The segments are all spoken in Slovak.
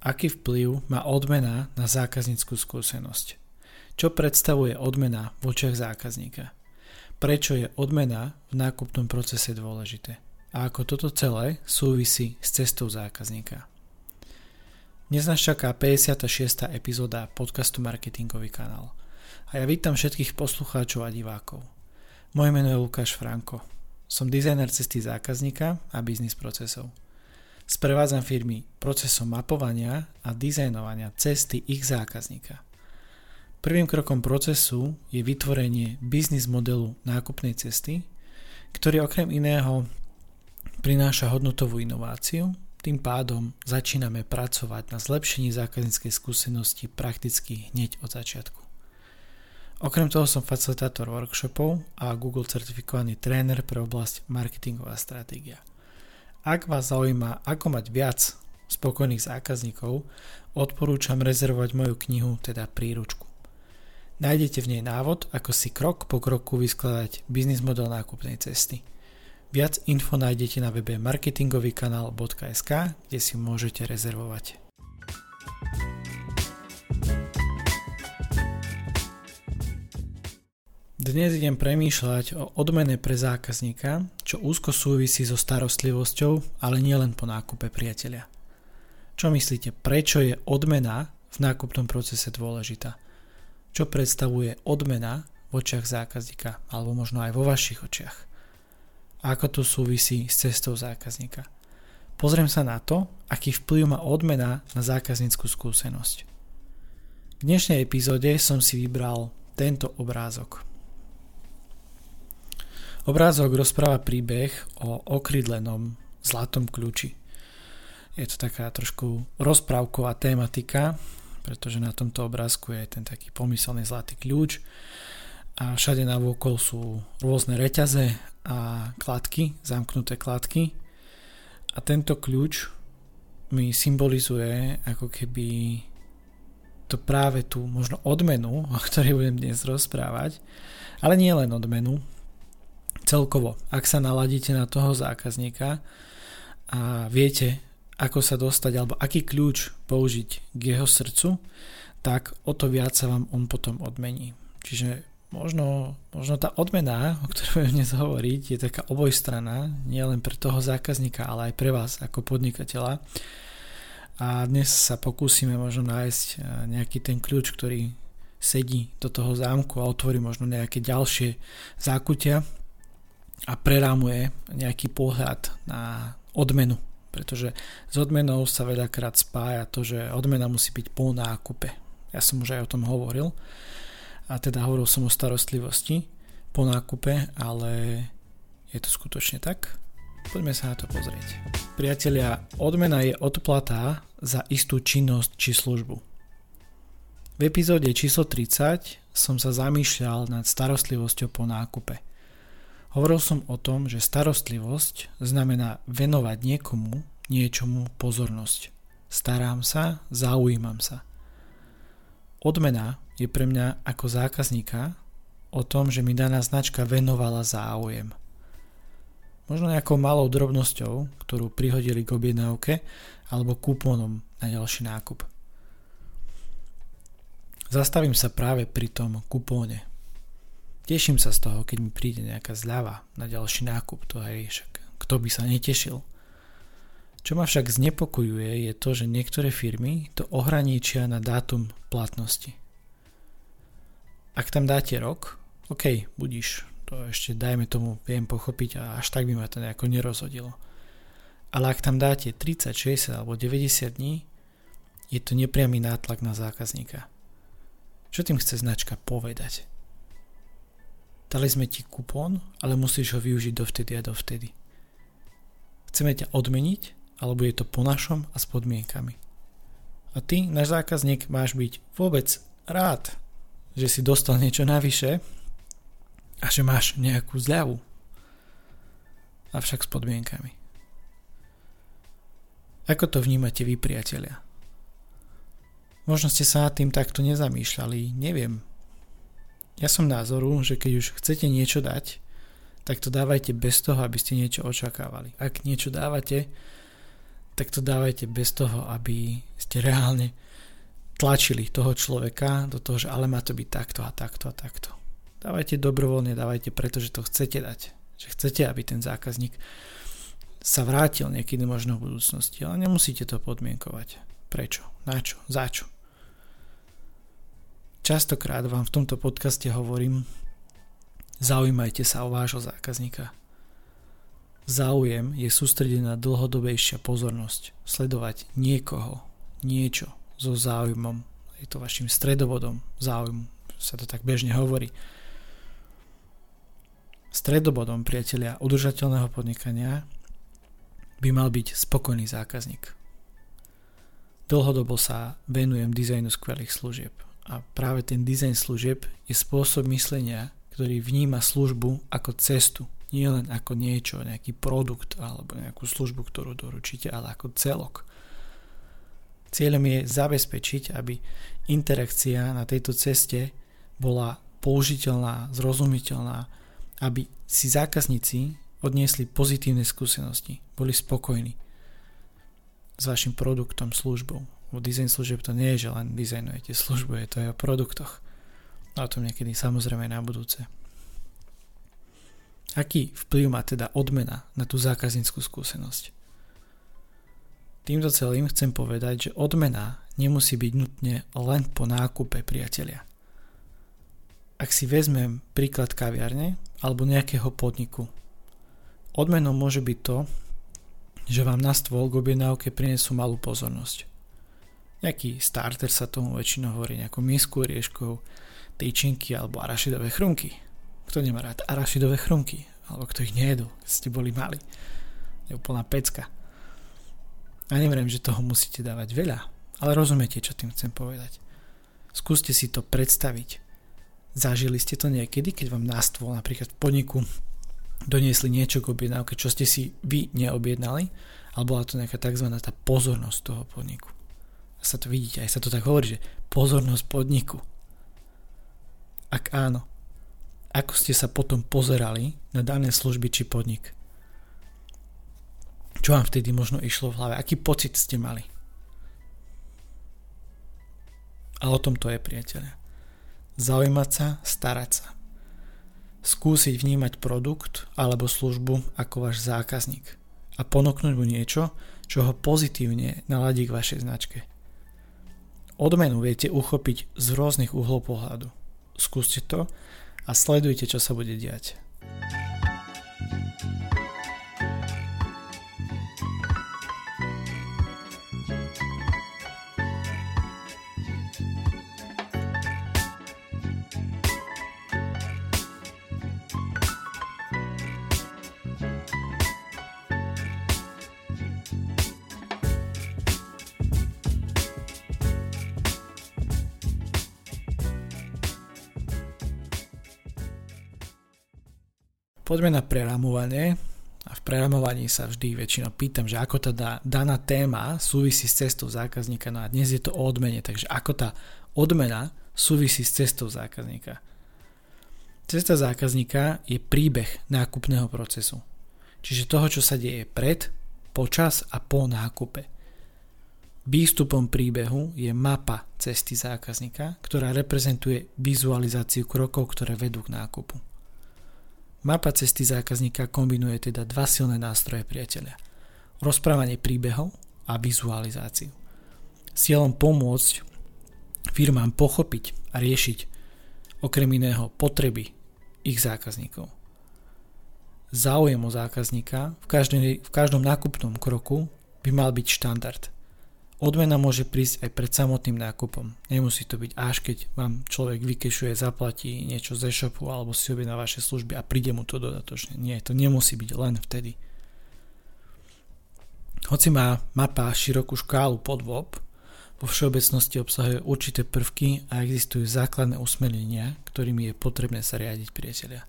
aký vplyv má odmena na zákazníckú skúsenosť. Čo predstavuje odmena v očiach zákazníka? Prečo je odmena v nákupnom procese dôležité? A ako toto celé súvisí s cestou zákazníka. Dnes nás čaká 56. epizóda podcastu Marketingový kanál. A ja vítam všetkých poslucháčov a divákov. Moje meno je Lukáš Franko. Som dizajner cesty zákazníka a biznis procesov. Sprevádzam firmy procesom mapovania a dizajnovania cesty ich zákazníka. Prvým krokom procesu je vytvorenie biznis modelu nákupnej cesty, ktorý okrem iného prináša hodnotovú inováciu, tým pádom začíname pracovať na zlepšení zákazníckej skúsenosti prakticky hneď od začiatku. Okrem toho som facilitátor workshopov a Google certifikovaný tréner pre oblasť marketingová stratégia. Ak vás zaujíma, ako mať viac spokojných zákazníkov, odporúčam rezervovať moju knihu, teda príručku. Nájdete v nej návod, ako si krok po kroku vyskladať biznis model nákupnej cesty. Viac info nájdete na webe marketingovýkanál.sk, kde si môžete rezervovať. Dnes idem premýšľať o odmene pre zákazníka, čo úzko súvisí so starostlivosťou, ale nielen po nákupe priateľia. Čo myslíte, prečo je odmena v nákupnom procese dôležitá? Čo predstavuje odmena v očiach zákazníka, alebo možno aj vo vašich očiach? Ako to súvisí s cestou zákazníka? Pozriem sa na to, aký vplyv má odmena na zákazníckú skúsenosť. V dnešnej epizóde som si vybral tento obrázok – Obrázok rozpráva príbeh o okrydlenom zlatom kľúči. Je to taká trošku rozprávková tematika, pretože na tomto obrázku je ten taký pomyselný zlatý kľúč a všade na vôkol sú rôzne reťaze a kladky, zamknuté kladky a tento kľúč mi symbolizuje ako keby to práve tú možno odmenu, o ktorej budem dnes rozprávať, ale nie len odmenu, celkovo, ak sa naladíte na toho zákazníka a viete, ako sa dostať alebo aký kľúč použiť k jeho srdcu, tak o to viac sa vám on potom odmení. Čiže možno, možno tá odmena, o ktorej budem dnes hovoriť, je taká obojstraná, nielen pre toho zákazníka, ale aj pre vás ako podnikateľa. A dnes sa pokúsime možno nájsť eh, nejaký ten kľúč, ktorý sedí do toho zámku a otvorí možno nejaké ďalšie zákutia, a prerámuje nejaký pohľad na odmenu. Pretože s odmenou sa veľakrát spája to, že odmena musí byť po nákupe. Ja som už aj o tom hovoril. A teda hovoril som o starostlivosti po nákupe, ale je to skutočne tak? Poďme sa na to pozrieť. Priatelia, odmena je odplata za istú činnosť či službu. V epizóde číslo 30 som sa zamýšľal nad starostlivosťou po nákupe – Hovoril som o tom, že starostlivosť znamená venovať niekomu, niečomu pozornosť. Starám sa, zaujímam sa. Odmena je pre mňa ako zákazníka o tom, že mi daná značka venovala záujem. Možno nejakou malou drobnosťou, ktorú prihodili k objednávke alebo kúponom na ďalší nákup. Zastavím sa práve pri tom kupóne. Teším sa z toho, keď mi príde nejaká zľava na ďalší nákup, to hej, však kto by sa netešil. Čo ma však znepokojuje je to, že niektoré firmy to ohraničia na dátum platnosti. Ak tam dáte rok, OK, budíš, to ešte dajme tomu, viem pochopiť a až tak by ma to nejako nerozhodilo. Ale ak tam dáte 30, 60 alebo 90 dní, je to nepriamy nátlak na zákazníka. Čo tým chce značka povedať? Dali sme ti kupón, ale musíš ho využiť dovtedy a dovtedy. Chceme ťa odmeniť, alebo je to po našom a s podmienkami. A ty, náš zákazník, máš byť vôbec rád, že si dostal niečo navyše a že máš nejakú zľavu. Avšak s podmienkami. Ako to vnímate vy, priatelia? Možno ste sa nad tým takto nezamýšľali, neviem. Ja som názoru, že keď už chcete niečo dať, tak to dávajte bez toho, aby ste niečo očakávali. Ak niečo dávate, tak to dávajte bez toho, aby ste reálne tlačili toho človeka do toho, že ale má to byť takto a takto a takto. Dávajte dobrovoľne, dávajte pretože to chcete dať. Že chcete, aby ten zákazník sa vrátil niekedy možno v budúcnosti, ale nemusíte to podmienkovať. Prečo? Na čo? Za čo? Častokrát vám v tomto podcaste hovorím, zaujímajte sa o vášho zákazníka. Záujem je sústredený na dlhodobejšia pozornosť. Sledovať niekoho, niečo so záujmom. Je to vašim stredobodom záujmu, sa to tak bežne hovorí. Stredobodom priatelia udržateľného podnikania by mal byť spokojný zákazník. Dlhodobo sa venujem dizajnu skvelých služieb a práve ten dizajn služieb je spôsob myslenia, ktorý vníma službu ako cestu, nie len ako niečo, nejaký produkt alebo nejakú službu, ktorú doručíte, ale ako celok. Cieľom je zabezpečiť, aby interakcia na tejto ceste bola použiteľná, zrozumiteľná aby si zákazníci odniesli pozitívne skúsenosti, boli spokojní s vašim produktom, službou. Bo dizajn služieb to nie je, že len dizajnujete službu, je to aj o produktoch. A o tom niekedy samozrejme na budúce. Aký vplyv má teda odmena na tú zákazníckú skúsenosť? Týmto celým chcem povedať, že odmena nemusí byť nutne len po nákupe priatelia. Ak si vezmem príklad kaviarne, alebo nejakého podniku. Odmenou môže byť to, že vám na stôl k objednávke prinesú malú pozornosť. Nejaký starter sa tomu väčšinou hovorí, nejakú misku rieškov, tyčinky alebo arašidové chrumky. Kto nemá rád arašidové chrumky? Alebo kto ich nejedol, keď ste boli mali. Je úplná pecka. A neviem, že toho musíte dávať veľa, ale rozumiete, čo tým chcem povedať. Skúste si to predstaviť Zažili ste to niekedy, keď vám na stôl napríklad v podniku doniesli niečo k objednávke, čo ste si vy neobjednali, alebo bola to nejaká tzv. tá pozornosť toho podniku. Sa to vidíte, aj sa to tak hovorí, že pozornosť podniku. Ak áno, ako ste sa potom pozerali na dané služby či podnik? Čo vám vtedy možno išlo v hlave? Aký pocit ste mali? A o tom to je, priateľe zaujímať sa, starať sa. Skúsiť vnímať produkt alebo službu ako váš zákazník a ponúknuť mu niečo, čo ho pozitívne naladí k vašej značke. Odmenu viete uchopiť z rôznych uhlov pohľadu. Skúste to a sledujte, čo sa bude diať. Poďme na preramovanie. A v preramovaní sa vždy väčšinou pýtam, že ako tá daná téma súvisí s cestou zákazníka. No a dnes je to o odmene, takže ako tá odmena súvisí s cestou zákazníka. Cesta zákazníka je príbeh nákupného procesu. Čiže toho, čo sa deje pred, počas a po nákupe. Výstupom príbehu je mapa cesty zákazníka, ktorá reprezentuje vizualizáciu krokov, ktoré vedú k nákupu. Mapa cesty zákazníka kombinuje teda dva silné nástroje priateľa. Rozprávanie príbehov a vizualizáciu. Cieľom pomôcť firmám pochopiť a riešiť okrem iného potreby ich zákazníkov. Záujem o zákazníka v, každej, v každom nákupnom kroku by mal byť štandard – Odmena môže prísť aj pred samotným nákupom. Nemusí to byť až keď vám človek vykešuje, zaplatí niečo z e-shopu alebo si objedná vaše služby a príde mu to dodatočne. Nie, to nemusí byť len vtedy. Hoci má mapa širokú škálu podvob, vo všeobecnosti obsahuje určité prvky a existujú základné usmernenia, ktorými je potrebné sa riadiť priateľia.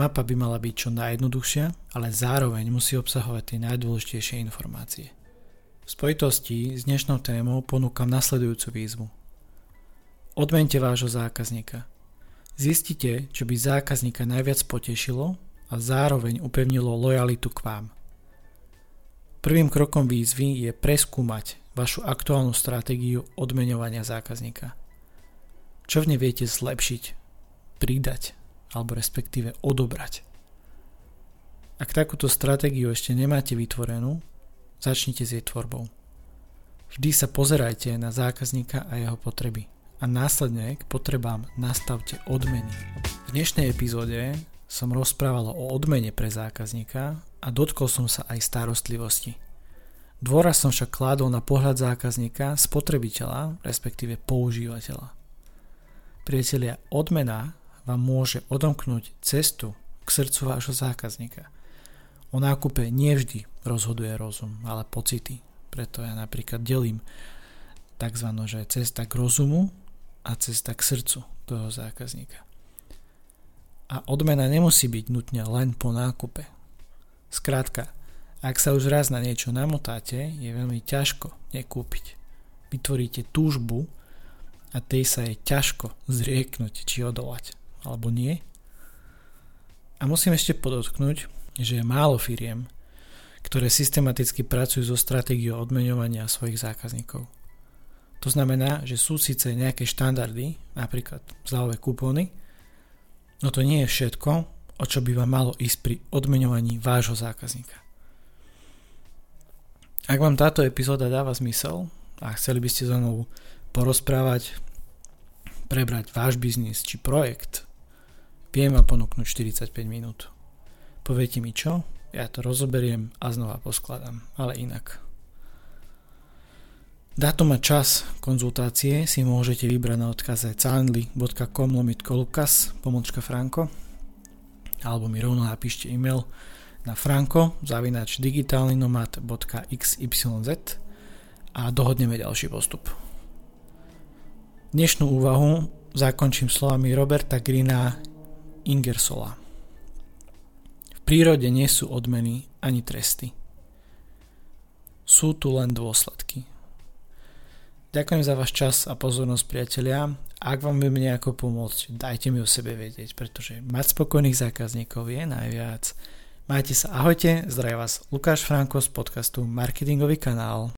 Mapa by mala byť čo najjednoduchšia, ale zároveň musí obsahovať tie najdôležitejšie informácie. V spojitosti s dnešnou témou ponúkam nasledujúcu výzvu. Odmente vášho zákazníka. Zistite, čo by zákazníka najviac potešilo a zároveň upevnilo lojalitu k vám. Prvým krokom výzvy je preskúmať vašu aktuálnu stratégiu odmeňovania zákazníka. Čo v nej viete zlepšiť, pridať alebo respektíve odobrať. Ak takúto stratégiu ešte nemáte vytvorenú, začnite s jej tvorbou. Vždy sa pozerajte na zákazníka a jeho potreby a následne k potrebám nastavte odmeny. V dnešnej epizóde som rozprával o odmene pre zákazníka a dotkol som sa aj starostlivosti. Dôraz som však kládol na pohľad zákazníka, spotrebiteľa, respektíve používateľa. Priatelia, odmena vám môže odomknúť cestu k srdcu vášho zákazníka. O nákupe nevždy rozhoduje rozum, ale pocity. Preto ja napríklad delím tzv. že cesta k rozumu a cesta k srdcu toho zákazníka. A odmena nemusí byť nutne len po nákupe. Skrátka, ak sa už raz na niečo namotáte, je veľmi ťažko nekúpiť. Vytvoríte túžbu a tej sa je ťažko zrieknúť či odolať, alebo nie. A musím ešte podotknúť, že je málo firiem, ktoré systematicky pracujú so stratégiou odmeňovania svojich zákazníkov. To znamená, že sú síce nejaké štandardy, napríklad zľavové kupóny, no to nie je všetko, o čo by vám malo ísť pri odmeňovaní vášho zákazníka. Ak vám táto epizóda dáva zmysel a chceli by ste so mnou porozprávať, prebrať váš biznis či projekt, viem vám ponúknuť 45 minút. Poviete mi čo? Ja to rozoberiem a znova poskladám, ale inak. Dátum a čas konzultácie si môžete vybrať na odkaze calendly.com lomitko lukas pomočka franko alebo mi rovno napíšte e-mail na franko zavinač digitálnynomad.xyz a dohodneme ďalší postup. Dnešnú úvahu zakončím slovami Roberta Greena Ingersola. Prírode nie sú odmeny ani tresty. Sú tu len dôsledky. Ďakujem za váš čas a pozornosť priatelia. Ak vám viem nejako pomôcť, dajte mi o sebe vedieť, pretože mať spokojných zákazníkov je najviac. Majte sa ahojte, zdraví vás Lukáš Franko z podcastu Marketingový kanál.